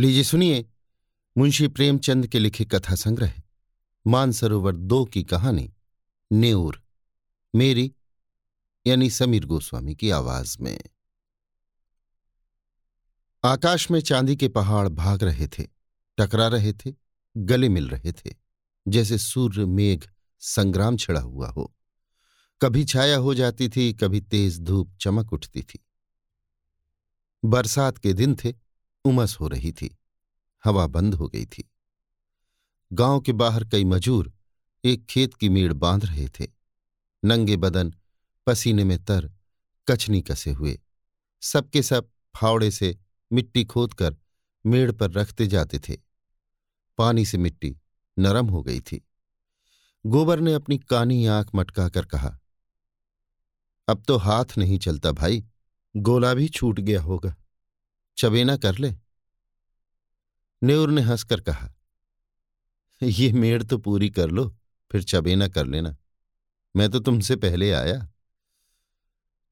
लीजिए, सुनिए। मुंशी प्रेमचंद के लिखे कथा संग्रह। मानसरोवर दो की कहानी, नेऊर। मेरी, यानी समीर गोस्वामी की आवाज़ में। आकाश में चांदी के पहाड़ भाग रहे थे, टकरा रहे थे, गले मिल रहे थे, जैसे सूर्य मेघ संग्राम छिड़ा हुआ हो। कभी छाया हो जाती थी, कभी तेज धूप चमक उठती थी। बरसात के दिन थे उमस हो रही थी। हवा बंद हो गई थी। गाँव के बाहर कई मजूर एक खेत की मेड़ बाँध रहे थे। नंगे बदन, पसीने में तर कछनी कसे हुए। सबके सब फावड़े से मिट्टी खोदकर मेड़ पर रखते जाते थे। पानी से मिट्टी नरम हो गई थी। गोबर ने अपनी कानी आँख मटकाकर कहा, अब तो हाथ नहीं चलता भाई, गोला भी छूट गया होगा। चबेना कर ले। नेउर ने हंसकर कहा, ये मेड़ तो पूरी कर लो, फिर चबेना कर लेना। मैं तो तुमसे पहले आया।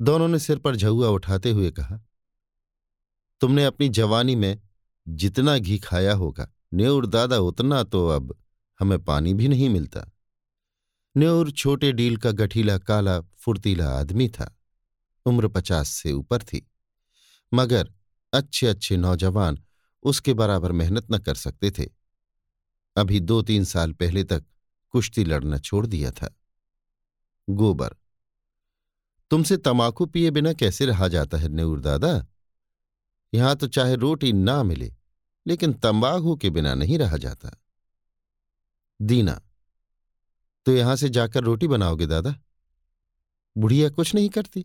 दोनों ने सिर पर झुआ उठाते हुए कहा, तुमने अपनी जवानी में जितना घी खाया होगा, नेउर दादा उतना तो अब हमें पानी भी नहीं मिलता। नेउर छोटे डील का गठीला, काला, फुर्तीला आदमी था। उम्र पचास से ऊपर थी। मगर अच्छे अच्छे नौजवान उसके बराबर मेहनत न कर सकते थे। अभी दो तीन साल पहले तक कुश्ती लड़ना छोड़ दिया था। गोबर, तुमसे तमाकू पिए बिना कैसे रहा जाता है नेऊर दादा? यहाँ तो चाहे रोटी ना मिले, लेकिन तंबाकू के बिना नहीं रहा जाता। दीना तो यहाँ से जाकर रोटी बनाओगे दादा? बुढ़िया कुछ नहीं करती?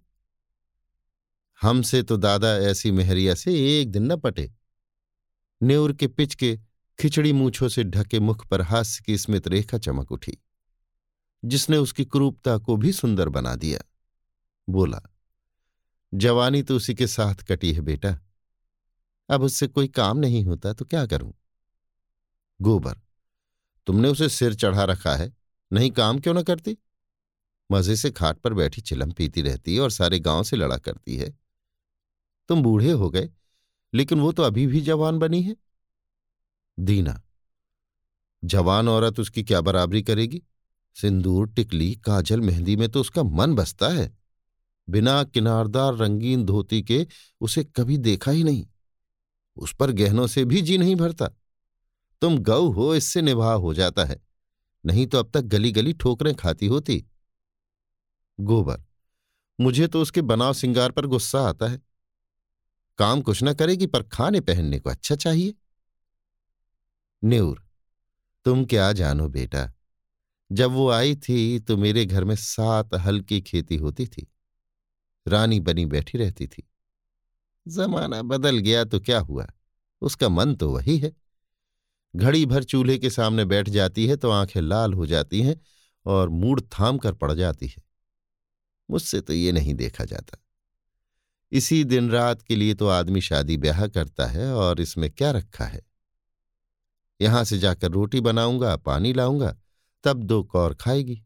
हमसे तो दादा ऐसी मेहरिया से एक दिन न पटे। नेउर के पिच के खिचड़ी मूछों से ढके मुख पर हास्य की स्मित रेखा चमक उठी। जिसने उसकी क्रूपता को भी सुंदर बना दिया। बोला, जवानी तो उसी के साथ कटी है बेटा। अब उससे कोई काम नहीं होता तो क्या करूँ? गोबर, तुमने उसे सिर चढ़ा रखा है। नहीं काम क्यों ना करती? मज़े से खाट पर बैठी चिलम पीती रहती है और सारे गाँव से लड़ा करती है। तुम बूढ़े हो गए, लेकिन वो तो अभी भी जवान बनी है। दीना, जवान औरत उसकी क्या बराबरी करेगी? सिंदूर, टिकली, काजल, मेहंदी में तो उसका मन बसता है। बिना किनारदार रंगीन धोती के उसे कभी देखा ही नहीं। उस पर गहनों से भी जी नहीं भरता। तुम गऊ हो, इससे निभाव हो जाता है। नहीं तो अब तक गली गली ठोकरें खाती होती। गोबर, मुझे तो उसके बनाव सिंगार पर गुस्सा आता है। काम कुछ ना करेगी, पर खाने पहनने को अच्छा चाहिए। न्यूर तुम क्या जानो बेटा, जब वो आई थी तो मेरे घर में सात हल की खेती होती थी। रानी बनी बैठी रहती थी। जमाना बदल गया तो क्या हुआ? उसका मन तो वही है। घड़ी भर चूल्हे के सामने बैठ जाती है तो आँखें लाल हो जाती हैं और मूड थाम कर पड़ जाती है। मुझसे तो ये नहीं देखा जाता। इसी दिन रात के लिए तो आदमी शादी ब्याह करता है और इसमें क्या रखा है? यहाँ से जाकर रोटी बनाऊँगा, पानी लाऊँगा, तब दो कौर खाएगी।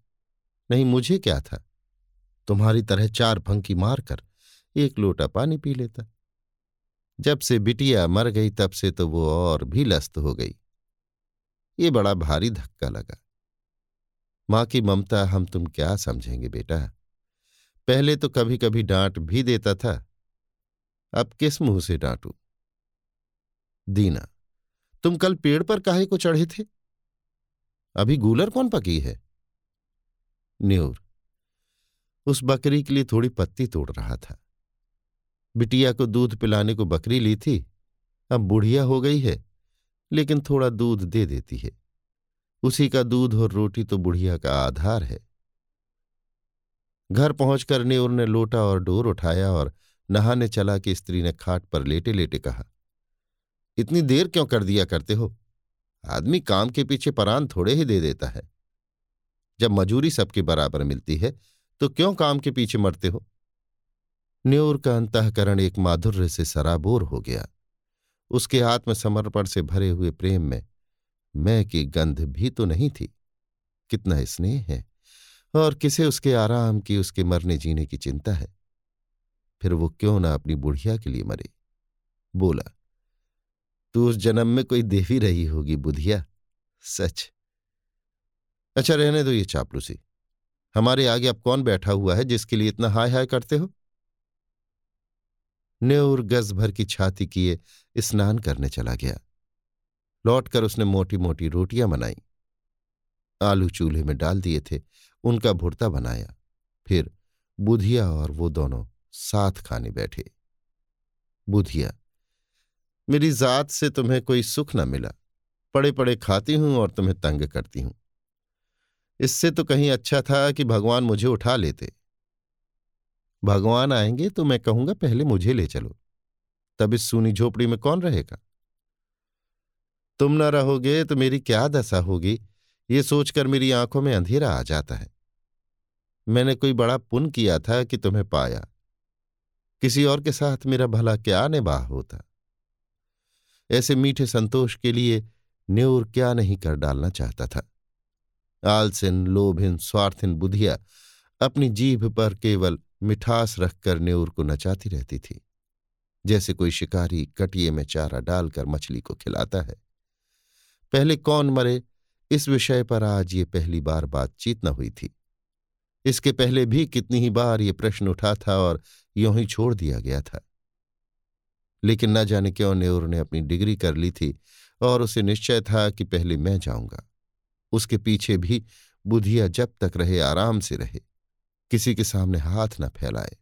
नहीं, मुझे क्या था? तुम्हारी तरह चार फंकी मारकर एक लोटा पानी पी लेता। जब से बिटिया मर गई, तब से तो वो और भी लस्त हो गई। ये बड़ा भारी धक्का लगा। माँ की ममता, हम तुम क्या समझेंगे बेटा? पहले तो कभी कभी डांट भी देता था। अब किस मुँह से डांटू? दीना, तुम कल पेड़ पर काहे को चढ़े थे? अभी गूलर कौन पकी है? न्यूर, उस बकरी के लिए थोड़ी पत्ती तोड़ रहा था। बिटिया को दूध पिलाने को बकरी ली थी, अब बुढ़िया हो गई है, लेकिन थोड़ा दूध दे देती है। उसी का दूध और रोटी तो बुढ़िया का आधार है। घर पहुंचकर न्यूर ने लोटा और डोर उठाया और नहाने चला कि स्त्री ने खाट पर लेटे लेटे कहा, इतनी देर क्यों कर दिया करते हो? आदमी काम के पीछे परान थोड़े ही दे देता है। जब मजूरी सबके बराबर मिलती है तो क्यों काम के पीछे मरते हो? न्योर का अंतकरण एक माधुर्य से सराबोर हो गया। उसके आत्मसमर्पण से भरे हुए प्रेम में, मैं की गंध भी तो नहीं थी। कितना स्नेह है, और किसे उसके आराम की, उसके मरने जीने की चिंता है? फिर वो क्यों ना अपनी बुढ़िया के लिए मरे? बोला, तू उस जन्म में कोई देवी रही होगी बुधिया सच। अच्छा रहने दो ये चापलूसी। हमारे आगे अब कौन बैठा हुआ है जिसके लिए इतना हाय हाय करते हो? न्योर गज भर की छाती किए स्नान करने चला गया। लौटकर उसने मोटी मोटी रोटियाँ बनाई। आलू चूल्हे में डाल दिए थे, उनका भुरता बनाया। फिर बुधिया और वो दोनों साथ खाने बैठे। बुधिया मेरी जात से तुम्हें कोई सुख न मिला। पड़े पड़े खाती हूँ और तुम्हें तंग करती हूँ। इससे तो कहीं अच्छा था कि भगवान मुझे उठा लेते। भगवान आएँगे तो मैं कहूँगा, पहले मुझे ले चलो। तब इस सूनी झोपड़ी में कौन रहेगा? तुम न रहोगे तो मेरी क्या दशा होगी? ये सोचकर मेरी आँखों में अंधेरा आ जाता है। मैंने कोई बड़ा पुन किया था कि तुम्हें पाया। किसी और के साथ मेरा भला क्या निबाह होता? ऐसे मीठे संतोष के लिए न्योर क्या नहीं कर डालना चाहता था? आलसिन, लोभिन, स्वार्थिन बुधिया अपनी जीभ पर केवल मिठास रखकर न्योर को नचाती रहती थी। जैसे कोई शिकारी कटिए में चारा डालकर मछली को खिलाता है। पहले कौन मरे, इस विषय पर आज ये पहली बार बातचीत न हुई थी। इसके पहले भी कितनी ही बार ये प्रश्न उठा था और यूँ ही छोड़ दिया गया था। लेकिन न जाने क्यों नेहरू ने अपनी डिग्री कर ली थी और उसे निश्चय था कि पहले मैं जाऊँगा। उसके पीछे भी बुधिया जब तक रहे, आराम से रहे, किसी के सामने हाथ न फैलाए।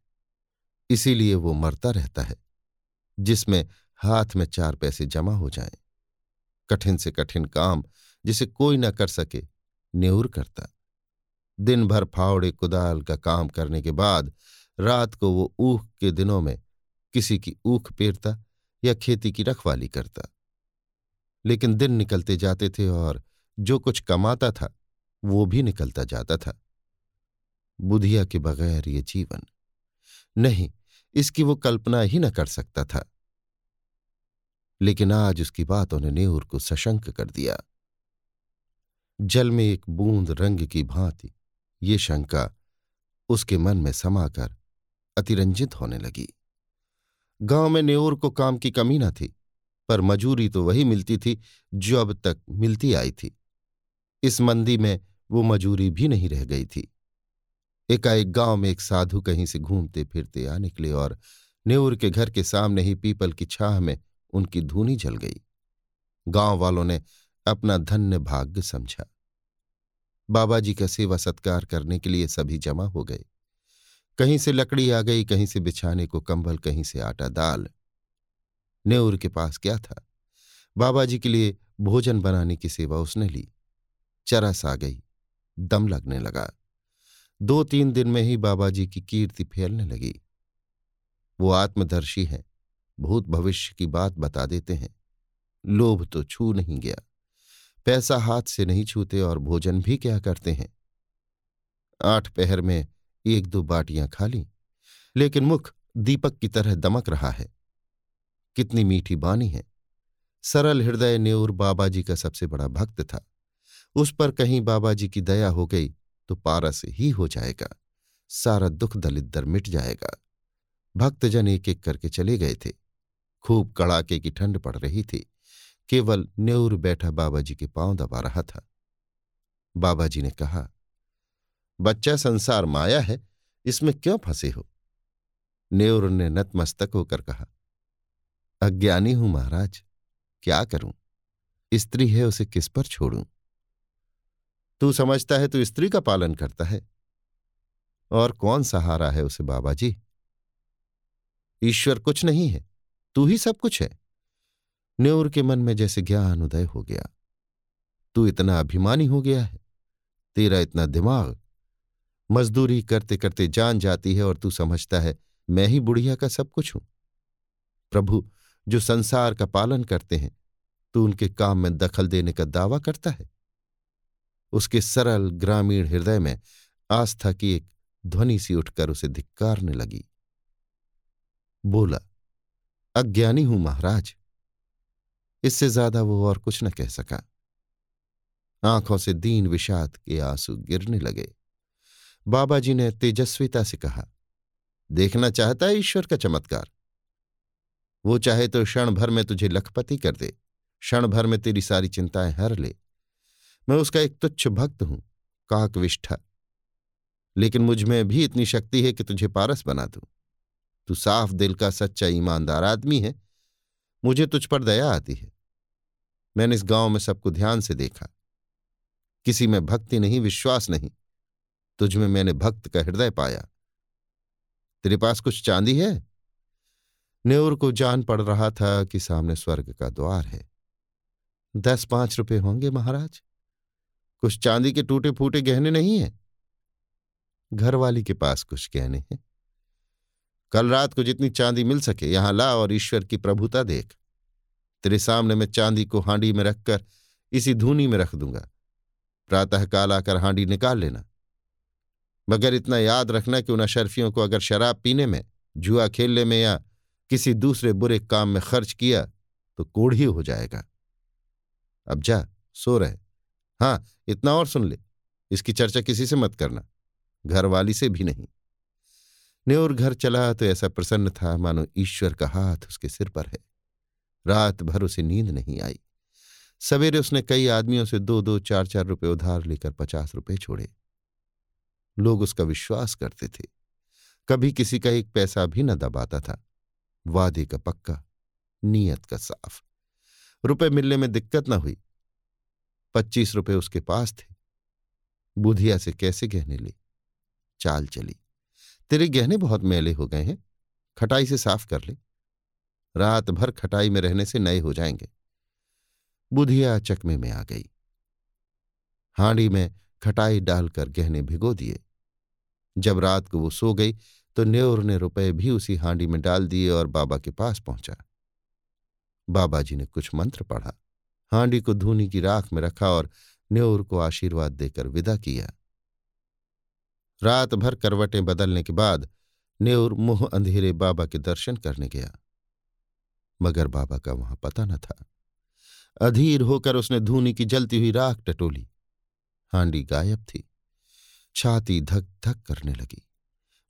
इसीलिए वो मरता रहता है, जिसमें हाथ में चार पैसे जमा हो जाएँ। कठिन से कठिन काम जिसे कोई न कर सके, नेउर करता। दिन भर फावड़े कुदाल का काम करने के बाद रात को वो ऊख के दिनों में किसी की ऊख पेरता या खेती की रखवाली करता। लेकिन दिन निकलते जाते थे और जो कुछ कमाता था, वो भी निकलता जाता था। बुधिया के बगैर ये जीवन नहीं, इसकी वो कल्पना ही न कर सकता था। लेकिन आज उसकी बातों ने नेहूर को सशंक कर दिया। जल में एक बूंद रंग की भांति ये शंका उसके मन में समाकर अतिरंजित होने लगी। गाँव में नेऊर को काम की कमी न थी, पर मजूरी तो वही मिलती थी जो अब तक मिलती आई थी। इस मंदी में वो मजूरी भी नहीं रह गई थी। एकाएक गाँव में एक साधु कहीं से घूमते फिरते आ निकले और नेऊर के घर के सामने ही पीपल की छाह में उनकी धूनी जल गई। गाँव वालों ने अपना धन्य भाग्य समझा। बाबा जी का सेवा सत्कार करने के लिए सभी जमा हो गए। कहीं से लकड़ी आ गई, कहीं से बिछाने को कंबल, कहीं से आटा, दाल। नेऊर के पास क्या था? बाबा जी के लिए भोजन बनाने की सेवा उसने ली। चरस आ गई। दम लगने लगा। दो तीन दिन में ही बाबा जी की कीर्ति फैलने लगी। वो आत्मदर्शी हैं। भूत भविष्य की बात बता देते हैं। लोभ तो छू नहीं गया। पैसा हाथ से नहीं छूते और भोजन भी क्या करते हैं? आठ पहर में एक दो बाटियाँ खा ली, लेकिन मुख दीपक की तरह दमक रहा है। कितनी मीठी बानी है। सरल हृदय नेऊर बाबा जी का सबसे बड़ा भक्त था। उस पर कहीं बाबा जी की दया हो गई तो पारस ही हो जाएगा। सारा दुख दलिद्दर मिट जाएगा। भक्तजन एक एक करके चले गए थे। खूब कड़ाके की ठंड पड़ रही थी। केवल न्यूर बैठा बाबा जी के पाँव दबा रहा था। बाबा जी ने कहा बच्चा संसार माया है, इसमें क्यों फंसे हो? नेउर ने नतमस्तक होकर कहा, अज्ञानी हूँ महाराज, क्या करूँ? स्त्री है, उसे किस पर छोड़ूं? तू समझता है, तू स्त्री का पालन करता है। और कौन सहारा है उसे बाबा जी ईश्वर कुछ नहीं है, तू ही सब कुछ है। न्योर के मन में जैसे ज्ञान उदय हो गया। तू इतना अभिमानी हो गया है, तेरा इतना दिमाग मजदूरी करते करते जान जाती है और तू समझता है, मैं ही बुढ़िया का सब कुछ हूँ। प्रभु, जो संसार का पालन करते हैं, तू उनके काम में दखल देने का दावा करता है? उसके सरल ग्रामीण हृदय में आस्था की एक ध्वनि सी उठकर उसे धिक्कारने लगी। बोला, अज्ञानी हूँ महाराज। इससे ज़्यादा वो और कुछ न कह सका। आँखों से दीन विषाद के आँसू गिरने लगे। बाबा जी ने तेजस्विता से कहा, देखना चाहता है ईश्वर का चमत्कार। वो चाहे तो क्षण भर में तुझे लखपति कर दे, क्षण भर में तेरी सारी चिंताएँ हर ले। मैं उसका एक तुच्छ भक्त हूँ, काकविष्ठा। लेकिन मुझमें भी इतनी शक्ति है कि तुझे पारस बना दूँ। तू साफ़ दिल का सच्चा ईमानदार आदमी है। मुझे तुझ पर दया आती है। मैंने इस गाँव में सबको ध्यान से देखा। किसी में भक्ति नहीं, विश्वास नहीं। तुझ में मैंने भक्त का हृदय पाया। तेरे पास कुछ चांदी है? न्योर को जान पड़ रहा था कि सामने स्वर्ग का द्वार है। दस पाँच रुपए होंगे महाराज। कुछ चांदी के टूटे फूटे गहने नहीं है? घरवाली के पास कुछ गहने हैं। कल रात को जितनी चांदी मिल सके, यहाँ ला और ईश्वर की प्रभुता देख। तेरे सामने मैं चांदी को हांडी में रखकर इसी धूनी में रख दूँगा। प्रातः काल आकर हांडी निकाल लेना। मगर इतना याद रखना कि उन अशरफियों को अगर शराब पीने में, जुआ खेलने में या किसी दूसरे बुरे काम में खर्च किया तो कोढ़ी हो जाएगा। अब जा, सो रहे। हाँ इतना और सुन ले। इसकी चर्चा किसी से मत करना। घर वाली से भी नहीं। न्योर घर चला तो ऐसा प्रसन्न था, मानो ईश्वर का हाथ उसके सिर पर है। रात भर उसे नींद नहीं आई। सवेरे उसने कई आदमियों से दो दो चार चार रुपए उधार लेकर पचास रुपए छोड़े। लोग उसका विश्वास करते थे। कभी किसी का एक पैसा भी न दबाता था। वादे का पक्का, नीयत का साफ़। रुपए मिलने में दिक्कत न हुई। पच्चीस रुपए उसके पास थे। बुधिया से कैसे गहने ले? चाल चली। तेरे गहने बहुत मैले हो गए हैं। खटाई से साफ़ कर ले। रात भर खटाई में रहने से नए हो जाएँगे। बुधिया चकमे में आ गई। हांडी में खटाई डालकर गहने भिगो दिए। जब रात को वो सो गई तो न्योर ने रुपए भी उसी हांडी में डाल दिए और बाबा के पास पहुँचा। बाबा जी ने कुछ मंत्र पढ़ा। हांडी को धूनी की राख में रखा और न्योर को आशीर्वाद देकर विदा किया। रात भर करवटें बदलने के बाद न्योर मुँह अंधेरे बाबा के दर्शन करने गया। मगर बाबा का वहाँ पता न था। अधीर होकर उसने धूनी की जलती हुई राख टटोली। हांडी गायब थी। छाती धक धक करने लगी।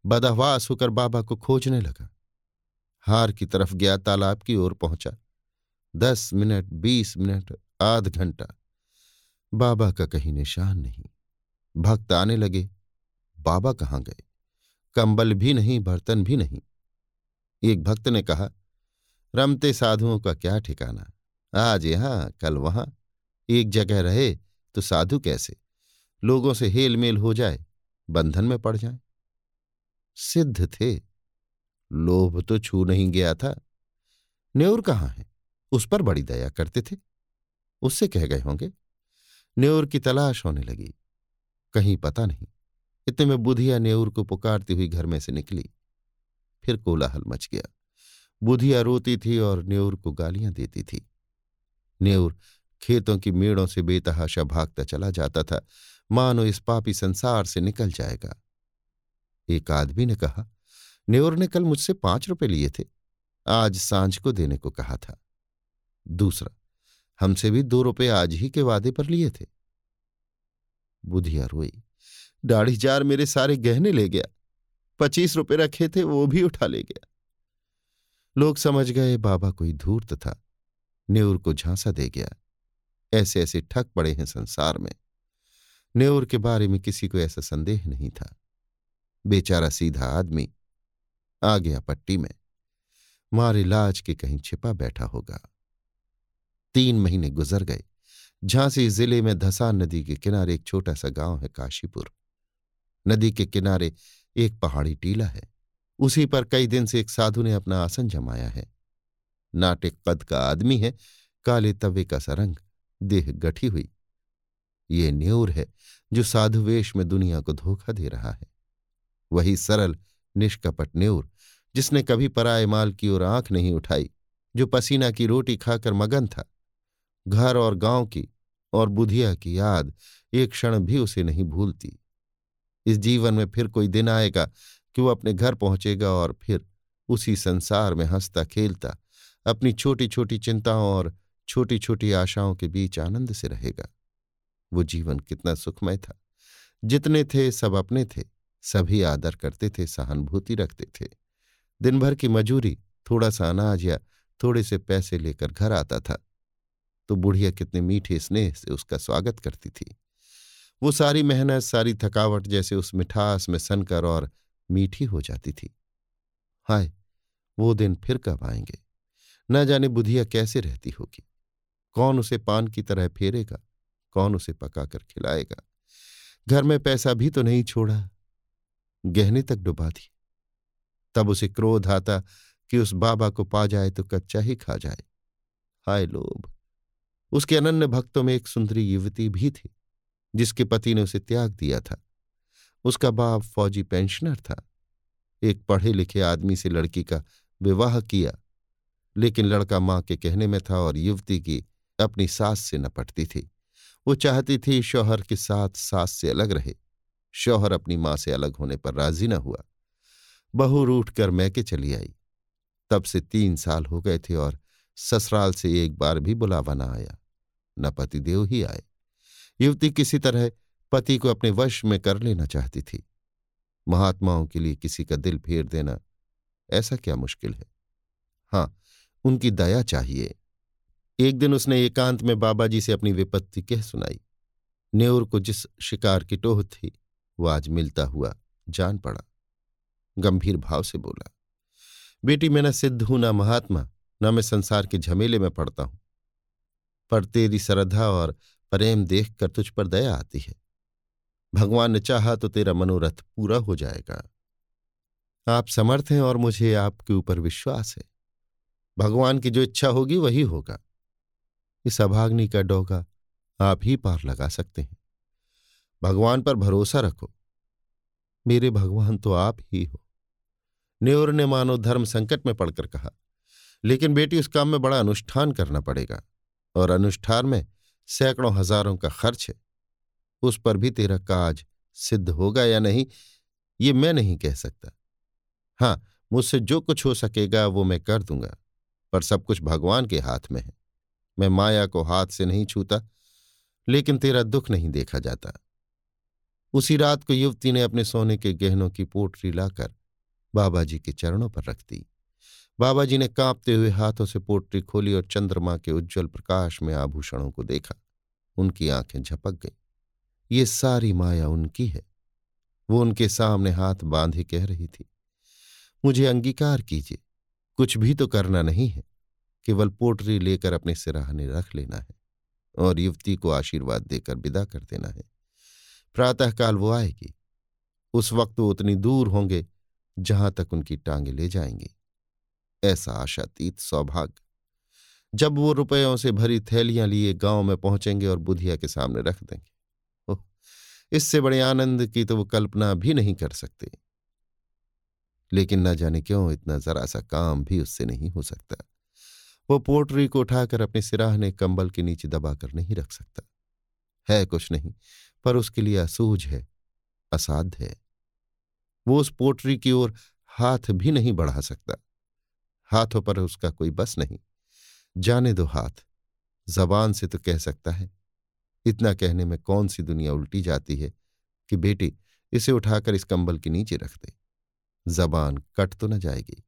बदहवास होकर बाबा को खोजने लगा। हार की तरफ़ गया तालाब की ओर पहुँचा। दस मिनट, बीस मिनट, आध घंटा। बाबा का कहीं निशान नहीं। भक्त आने लगे। बाबा कहाँ गए? कंबल भी नहीं, बर्तन भी नहीं। एक भक्त ने कहा, रमते साधुओं का क्या ठिकाना? आज यहाँ, कल वहाँ। एक जगह रहे तो साधु कैसे? लोगों से हेल मेल हो जाए, बंधन में पड़ जाए। सिद्ध थे। लोभ तो छू नहीं गया था। न्योर कहाँ है? उस पर बड़ी दया करते थे। उससे कह गए होंगे न्योर की तलाश होने लगी। कहीं पता नहीं। इतने में बुधिया नेऊर को पुकारती हुई घर में से निकली। फिर कोलाहल मच गया। बुधिया रोती थी और न्योर को गालियाँ देती थी। न्योर खेतों की मेड़ों से बेतहाशा भागता चला जाता था। मानो इस पापी संसार से निकल जाएगा। एक आदमी ने कहा न्योर ने कल मुझसे पाँच रुपए लिए थे। आज साँझ को देने को कहा था। दूसरा, हमसे भी दो रुपए आज ही के वादे पर लिए थे। बुधिया रोई, दाढ़ी जार मेरे सारे गहने ले गया। पच्चीस रुपए रखे थे, वो भी उठा ले गया। लोग समझ गए, बाबा कोई धूर्त था। न्योर को झांसा दे गया। ऐसे ऐसे ठक पड़े हैं संसार में। न्योर के बारे में किसी को ऐसा संदेह नहीं था। बेचारा सीधा आदमी आ गया पट्टी में मारे लाज के कहीं छिपा बैठा होगा। तीन महीने गुजर गए। झांसी ज़िले में धसान नदी के किनारे एक छोटा सा गाँव है काशीपुर। नदी के किनारे एक पहाड़ी टीला है। उसी पर कई दिन से एक साधु ने अपना आसन जमाया है। नाटिक कद का आदमी है, काले तवे का सरंग देह गठी हुई। ये न्यूर है जो साधुवेश में दुनिया को धोखा दे रहा है। वही सरल, निष्कपट न्यूर, जिसने कभी पराए माल की ओर आँख नहीं उठाई, जो पसीना की रोटी खाकर मगन था। घर और गाँव की और बुधिया की याद एक क्षण भी उसे नहीं भूलती। इस जीवन में फिर कोई दिन आएगा कि वो अपने घर पहुंचेगा और फिर उसी संसार में हंसता खेलता, अपनी छोटी छोटी चिंताओं और छोटी छोटी आशाओं के बीच आनंद से रहेगा। वो जीवन कितना सुखमय था। जितने थे, सब अपने थे, सभी आदर करते थे, सहानुभूति रखते थे। दिन भर की मजूरी थोड़ा सा अनाज या थोड़े से पैसे लेकर घर आता था। तो बुढ़िया कितने मीठे स्नेह से उसका स्वागत करती थी। वो सारी मेहनत, सारी थकावट जैसे उस मिठास में सनकर और मीठी हो जाती थी। हाय, वो दिन फिर कब आएँगे? न जाने बुधिया कैसे रहती होगी? कौन उसे पान की तरह फेरेगा? कौन उसे पकाकर खिलाएगा? घर में पैसा भी तो नहीं छोड़ा। गहने तक डुबा दी तब उसे क्रोध आता कि उस बाबा को पा जाए तो कच्चा ही खा जाए। हाय लोभ! उसके अनन्य भक्तों में एक सुंदरी युवती भी थी, जिसके पति ने उसे त्याग दिया था। उसका बाप फौजी पेंशनर था। एक पढ़े लिखे आदमी से लड़की का विवाह किया, लेकिन लड़का माँ के कहने में था और युवती की अपनी सास से न पटती थी। वो चाहती थी शौहर के साथ सास से अलग रहे। शौहर अपनी माँ से अलग होने पर राज़ी न हुआ। बहू रूठ कर मैके चली आई। तब से तीन साल हो गए थे और ससुराल से एक बार भी बुलावा न आया। न पतिदेव ही आए। युवती किसी तरह पति को अपने वश में कर लेना चाहती थी। महात्माओं के लिए किसी का दिल फेर देना ऐसा क्या मुश्किल है? हाँ, उनकी दया चाहिए। एक दिन उसने एकांत में बाबा जी से अपनी विपत्ति कह सुनाई। नेउर को जिस शिकार की टोह थी, वो आज मिलता हुआ जान पड़ा। गंभीर भाव से बोला, बेटी, मैं न सिद्ध हूँ, ना महात्मा, न मैं संसार के झमेले में पड़ता हूँ। पर तेरी श्रद्धा और प्रेम देखकर तुझ पर दया आती है। भगवान ने चाहा तो तेरा मनोरथ पूरा हो जाएगा। आप समर्थ हैं और मुझे आपके ऊपर विश्वास है। भगवान की जो इच्छा होगी वही होगा। इस अभाग्नि का डोगा आप ही पार लगा सकते हैं। भगवान पर भरोसा रखो। मेरे भगवान तो आप ही हो। न्योर ने मानो धर्म संकट में पड़कर कहा, लेकिन बेटी, उस काम में बड़ा अनुष्ठान करना पड़ेगा, और अनुष्ठान में सैकड़ों हज़ारों का खर्च है। उस पर भी तेरा काज सिद्ध होगा या नहीं, ये मैं नहीं कह सकता। हाँ मुझसे जो कुछ हो सकेगा, वो मैं कर दूँगा, पर सब कुछ भगवान के हाथ में है। मैं माया को हाथ से नहीं छूता, लेकिन तेरा दुख नहीं देखा जाता। उसी रात को युवती ने अपने सोने के गहनों की पोटरी लाकर बाबा जी के चरणों पर रख दी। बाबा जी ने कांपते हुए हाथों से पोटरी खोली और चंद्रमा के उज्जवल प्रकाश में आभूषणों को देखा। उनकी आँखें झपक गईं। ये सारी माया उनकी है। वो उनके सामने हाथ बांधे कह रही थी, मुझे अंगीकार कीजिए, कुछ भी तो करना नहीं है। केवल पोटरी लेकर अपने सिराहने रख लेना है और युवती को आशीर्वाद देकर विदा कर देना है। प्रातःकाल वो आएगी। उस वक्त वो उतनी दूर होंगे जहाँ तक उनकी टांगे ले जाएँगी। ऐसा आशातीत सौभाग्य। जब वो रुपयों से भरी थैलियाँ लिए गाँव में पहुँचेंगे और बुधिया के सामने रख देंगे। इससे बड़े आनंद की तो वो कल्पना भी नहीं कर सकते। लेकिन न जाने क्यों इतना जरा सा काम भी उससे नहीं हो सकता। वो पोटरी को उठाकर अपने सिराहने कंबल के नीचे दबाकर नहीं रख सकता। है कुछ नहीं, पर उसके लिए असूझ है, असाध्य है। वो उस पोटरी की ओर हाथ भी नहीं बढ़ा सकता। हाथों पर उसका कोई बस नहीं। जाने दो हाथ। जबान से तो कह सकता है, इतना कहने में कौन सी दुनिया उल्टी जाती है कि बेटी इसे उठाकर इस कंबल के नीचे रख दे। जबान कट तो न जाएगी।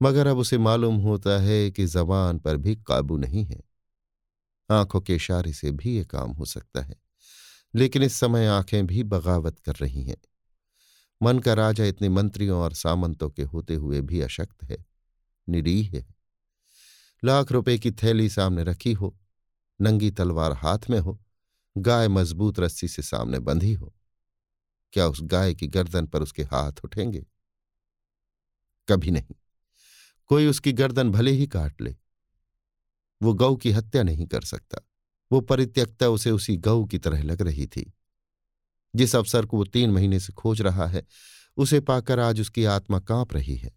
मगर अब उसे मालूम होता है कि जबान पर भी काबू नहीं है। आँखों के इशारे से भी ये काम हो सकता है, लेकिन इस समय आँखें भी बगावत कर रही हैं। मन का राजा इतने मंत्रियों और सामंतों के होते हुए भी अशक्त है, निरीह है। लाख रुपए की थैली सामने रखी हो, नंगी तलवार हाथ में हो, गाय मज़बूत रस्सी से सामने बंधी हो, क्या उस गाय की गर्दन पर उसके हाथ उठेंगे? कभी नहीं। कोई उसकी गर्दन भले ही काट ले। वो गौ की हत्या नहीं कर सकता। वो परित्यक्ता उसे उसी गऊ की तरह लग रही थी। जिस अवसर को वो तीन महीने से खोज रहा है, उसे पाकर आज उसकी आत्मा काँप रही है।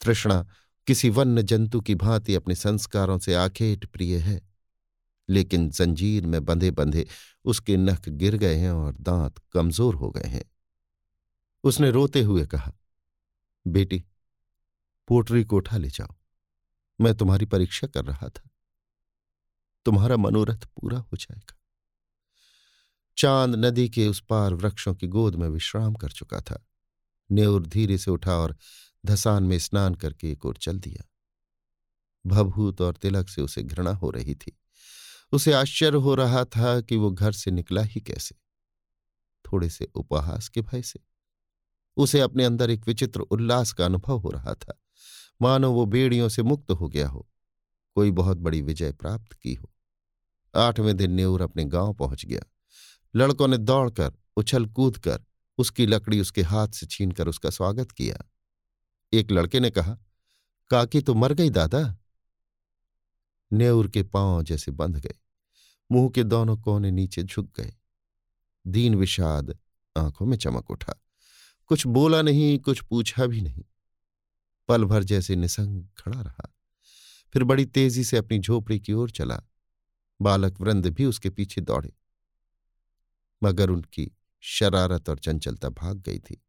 तृष्णा, किसी वन्य जंतु की भांति अपने संस्कारों से आखेट प्रिय है। लेकिन जंजीर में बंधे बंधे उसके नख गिर गए हैं और दांत कमज़ोर हो गए हैं। उसने रोते हुए कहा, बेटी पोटरी को उठा ले जाओ। मैं तुम्हारी परीक्षा कर रहा था। तुम्हारा मनोरथ पूरा हो जाएगा। चाँद नदी के उस पार वृक्षों की गोद में विश्राम कर चुका था। नेउर धीरे से उठा और धसान में स्नान करके एक ओर चल दिया। भभूत और तिलक से उसे घृणा हो रही थी। उसे आश्चर्य हो रहा था कि वो घर से निकला ही कैसे। थोड़े से उपहास के भय से। उसे अपने अंदर एक विचित्र उल्लास का अनुभव हो रहा था। मानो वो बेड़ियों से मुक्त हो गया हो। कोई बहुत बड़ी विजय प्राप्त की हो। आठवें दिन न्यूर अपने गाँव पहुँच गया। लड़कों ने दौड़कर, उछल कूद कर उसकी लकड़ी उसके हाथ से छीनकर उसका स्वागत किया। एक लड़के ने कहा, काकी तो मर गई दादा। नेऊर के पाँव जैसे बंध गए। मुँह के दोनों कोने नीचे झुक गए। दीन विषाद आँखों में चमक उठा। कुछ बोला नहीं, कुछ पूछा भी नहीं। पल भर जैसे निसंग खड़ा रहा। फिर बड़ी तेज़ी से अपनी झोपड़ी की ओर चला। बालक वृंद भी उसके पीछे दौड़े। मगर उनकी शरारत और चंचलता भाग गई थी।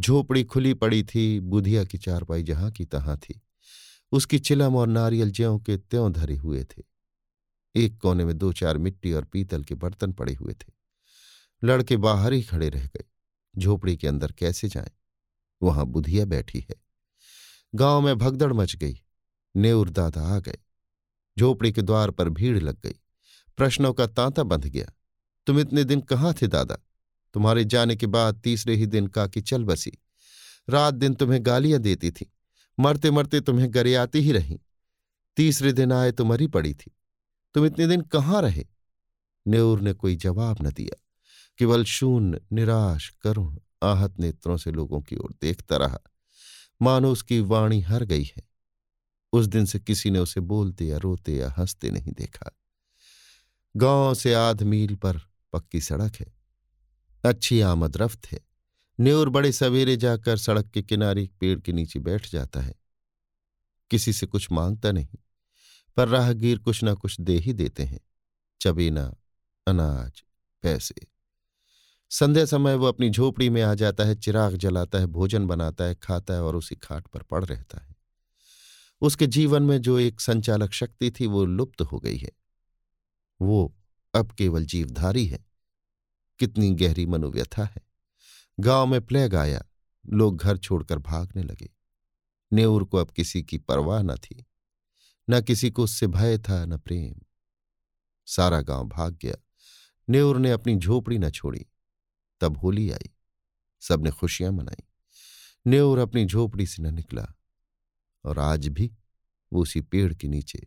झोपड़ी खुली पड़ी थी, बुधिया की चारपाई जहाँ की तहां थी। उसकी चिलम और नारियल ज्यों के त्यों धरे हुए थे। एक कोने में दो चार मिट्टी और पीतल के बर्तन पड़े हुए थे। लड़के बाहर ही खड़े रह गए। झोपड़ी के अंदर कैसे जाएँ? वहाँ बुधिया बैठी है। गाँव में भगदड़ मच गई। नेऊर दादा आ गए। झोपड़ी के द्वार पर भीड़ लग गई। प्रश्नों का तांता बंध गया। तुम इतने दिन कहाँ थे दादा? तुम्हारे जाने के बाद तीसरे ही दिन काकी चल बसी। रात दिन तुम्हें गालियाँ देती थी। मरते मरते तुम्हें गरियाती ही रही। तीसरे दिन आए तो मरी पड़ी थी। तुम इतने दिन कहाँ रहे? न्यूर ने कोई जवाब न दिया। केवल शून्य, निराश, करुण, आहत नेत्रों से लोगों की ओर देखता रहा। मानो उसकी वाणी हर गई है। उस दिन से किसी ने उसे बोलते या रोते या हँसते नहीं देखा। गाँव से आध मील पर पक्की सड़क है। अच्छी आमद रफ्त है। न्यूर बड़े सवेरे जाकर सड़क के किनारे एक पेड़ के नीचे बैठ जाता है। किसी से कुछ माँगता नहीं, पर राहगीर कुछ ना कुछ दे ही देते हैं। चबीना, अनाज, पैसे। संध्या समय वो अपनी झोपड़ी में आ जाता है, चिराग जलाता है, भोजन बनाता है, खाता है और उसी खाट पर पड़ रहता है। उसके जीवन में जो एक संचालक शक्ति थी, वो लुप्त हो गई है। वो अब केवल जीवधारी है। कितनी गहरी मनोव्यथा है। गाँव में प्लेग आया, लोग घर छोड़कर भागने लगे। नेऊर को अब किसी की परवाह न थी। न किसी को उससे भय था, न प्रेम। सारा गाँव भाग गया। नेऊर ने अपनी झोपड़ी न छोड़ी। तब होली आई। सबने खुशियाँ मनाई। नेऊर अपनी झोपड़ी से न निकला और आज भी वो उसी पेड़ के नीचे,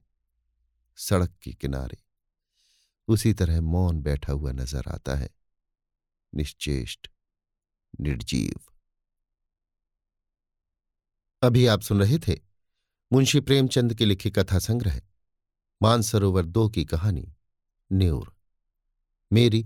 सड़क के किनारे, उसी तरह मौन बैठा हुआ नज़र आता है, निश्चेष्ट, निर्जीव। अभी आप सुन रहे थे मुंशी प्रेमचंद के लिखे कथा संग्रह, मानसरोवर दो की कहानी न्यूर मेरी